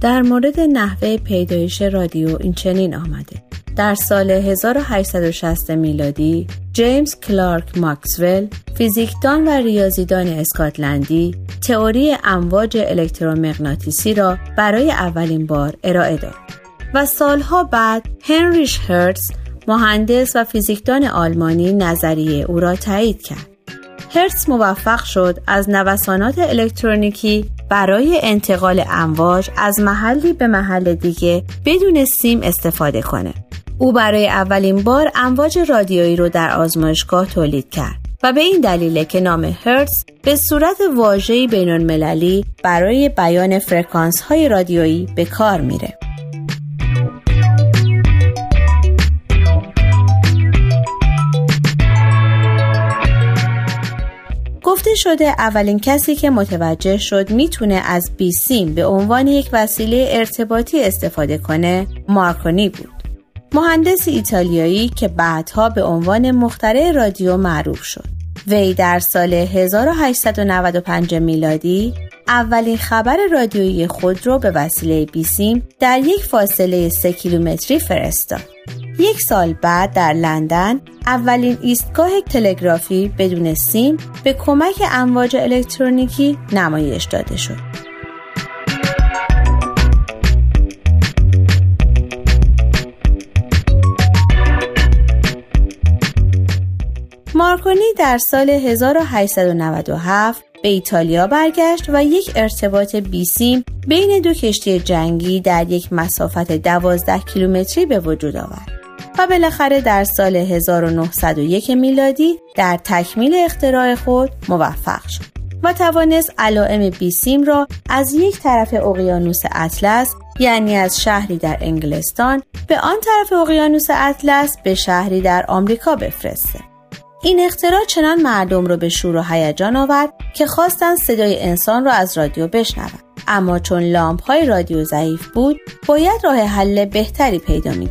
در مورد نحوه پیدایش رادیو این چنین آمده. در سال 1860 میلادی جیمز کلارک ماکسول فیزیکدان و ریاضیدان اسکاتلندی تئوری امواج الکترومغناطیسی را برای اولین بار ارائه داد و سالها بعد هنریش هرتز مهندس و فیزیکدان آلمانی نظریه او را تایید کرد. هرتز موفق شد از نوسانات الکترونیکی برای انتقال امواج از محلی به محل دیگه بدون سیم استفاده کنه. او برای اولین بار امواج رادیویی رو در آزمایشگاه تولید کرد و به این دلیل که نام هرتز به صورت واژه‌ای بین‌المللی برای بیان فرکانس های رادیویی به کار میره. گفته شده اولین کسی که متوجه شد می‌تونه از بیسیم به عنوان یک وسیله ارتباطی استفاده کنه مارکونی بود. مهندس ایتالیایی که بعدها به عنوان مخترع رادیو معروف شد. وی در سال 1895 میلادی اولین خبر رادیویی خود را به وسیله بیسیم در یک فاصله 3 کیلومتری فرستاد. یک سال بعد در لندن اولین ایستگاه تلگرافی بدون سیم به کمک امواج الکترونیکی نمایش داده شد. مارکونی در سال 1897 به ایتالیا برگشت و یک ارتباط بیسیم بین دو کشتی جنگی در یک مسافت 12 کیلومتری به وجود آورد. و بالاخره در سال 1901 میلادی در تکمیل اختراع خود موفق شد و توانست علائم بیسیم را از یک طرف اقیانوس اطلس یعنی از شهری در انگلستان به آن طرف اقیانوس اطلس به شهری در آمریکا بفرسته. این اختراع چنان مردم را به شور و هیجان آورد که خواستند صدای انسان را از رادیو بشنوند اما چون لامپ های رادیو ضعیف بود باید راه حل بهتری پیدا می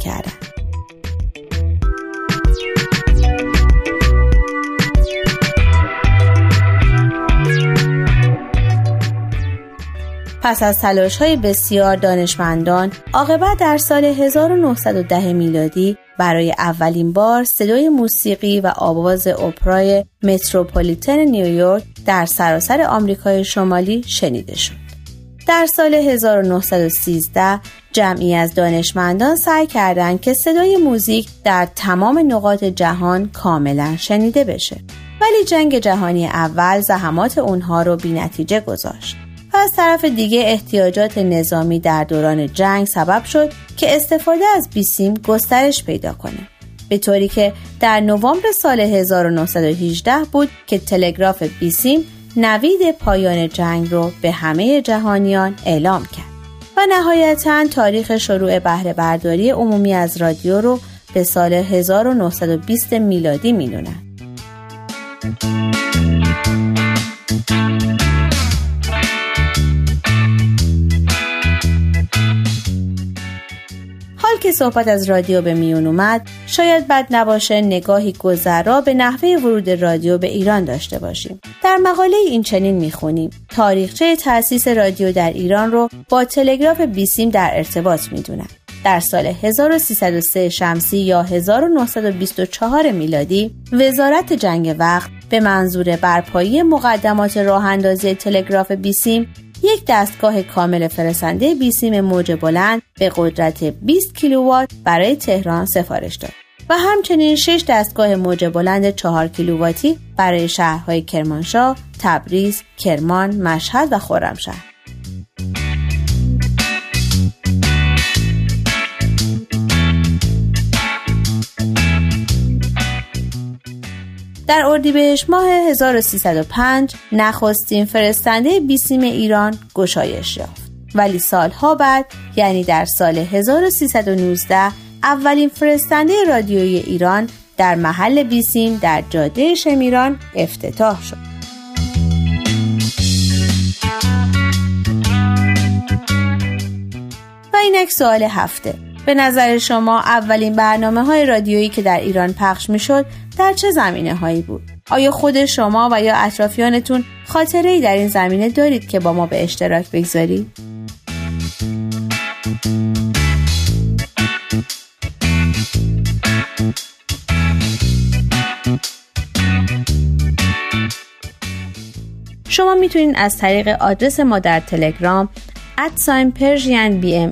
پس از تلاش های بسیار دانشمندان عاقبت در سال 1910 میلادی برای اولین بار صدای موسیقی و آواز اپرای متروپولیتن نیویورک در سراسر آمریکای شمالی شنیده شد. در سال 1913 جمعی از دانشمندان سعی کردند که صدای موزیک در تمام نقاط جهان کاملا شنیده بشه ولی جنگ جهانی اول زحمات اونها رو بی نتیجه گذاشت. و از طرف دیگه احتیاجات نظامی در دوران جنگ سبب شد که استفاده از بیسیم گسترش پیدا کنه. به طوری که در نوامبر سال 1918 بود که تلگراف بیسیم نوید پایان جنگ رو به همه جهانیان اعلام کرد و نهایتا تاریخ شروع بهره برداری عمومی از رادیو رو به سال 1920 میلادی می‌دونند. که صحبت از رادیو به میون اومد شاید بد نباشه نگاهی گذرا به نحوه ورود رادیو به ایران داشته باشیم در مقاله این چنین می‌خونیم تاریخچه تأسیس رادیو در ایران رو با تلگراف بیسیم در ارتباط می‌دونن در سال 1303 شمسی یا 1924 میلادی وزارت جنگ وقت به منظور برپایی مقدمات راه اندازی تلگراف بیسیم یک دستگاه کامل فرستنده بیسیم موج بلند به قدرت 20 کیلووات برای تهران سفارش داد و همچنین 6 دستگاه موج بلند 4 کیلوواتی برای شهرهای کرمانشاه، تبریز، کرمان، مشهد و خرمشهر. در اردیبهشت ماه 1305 نخستین فرستنده بیسیم ایران گشایش یافت. ولی سالها بعد یعنی در سال 1319 اولین فرستنده رادیویی ایران در محل بیسیم در جاده شمیران افتتاح شد. و اینک سوال هفته. به نظر شما اولین برنامه های رادیویی که در ایران پخش می شد در چه زمینه هایی بود؟ آیا خود شما و یا اطرافیانتون خاطره ای در این زمینه دارید که با ما به اشتراک بگذارید؟ شما می‌تونید از طریق آدرس ما در تلگرام ادساین پرژین بی ام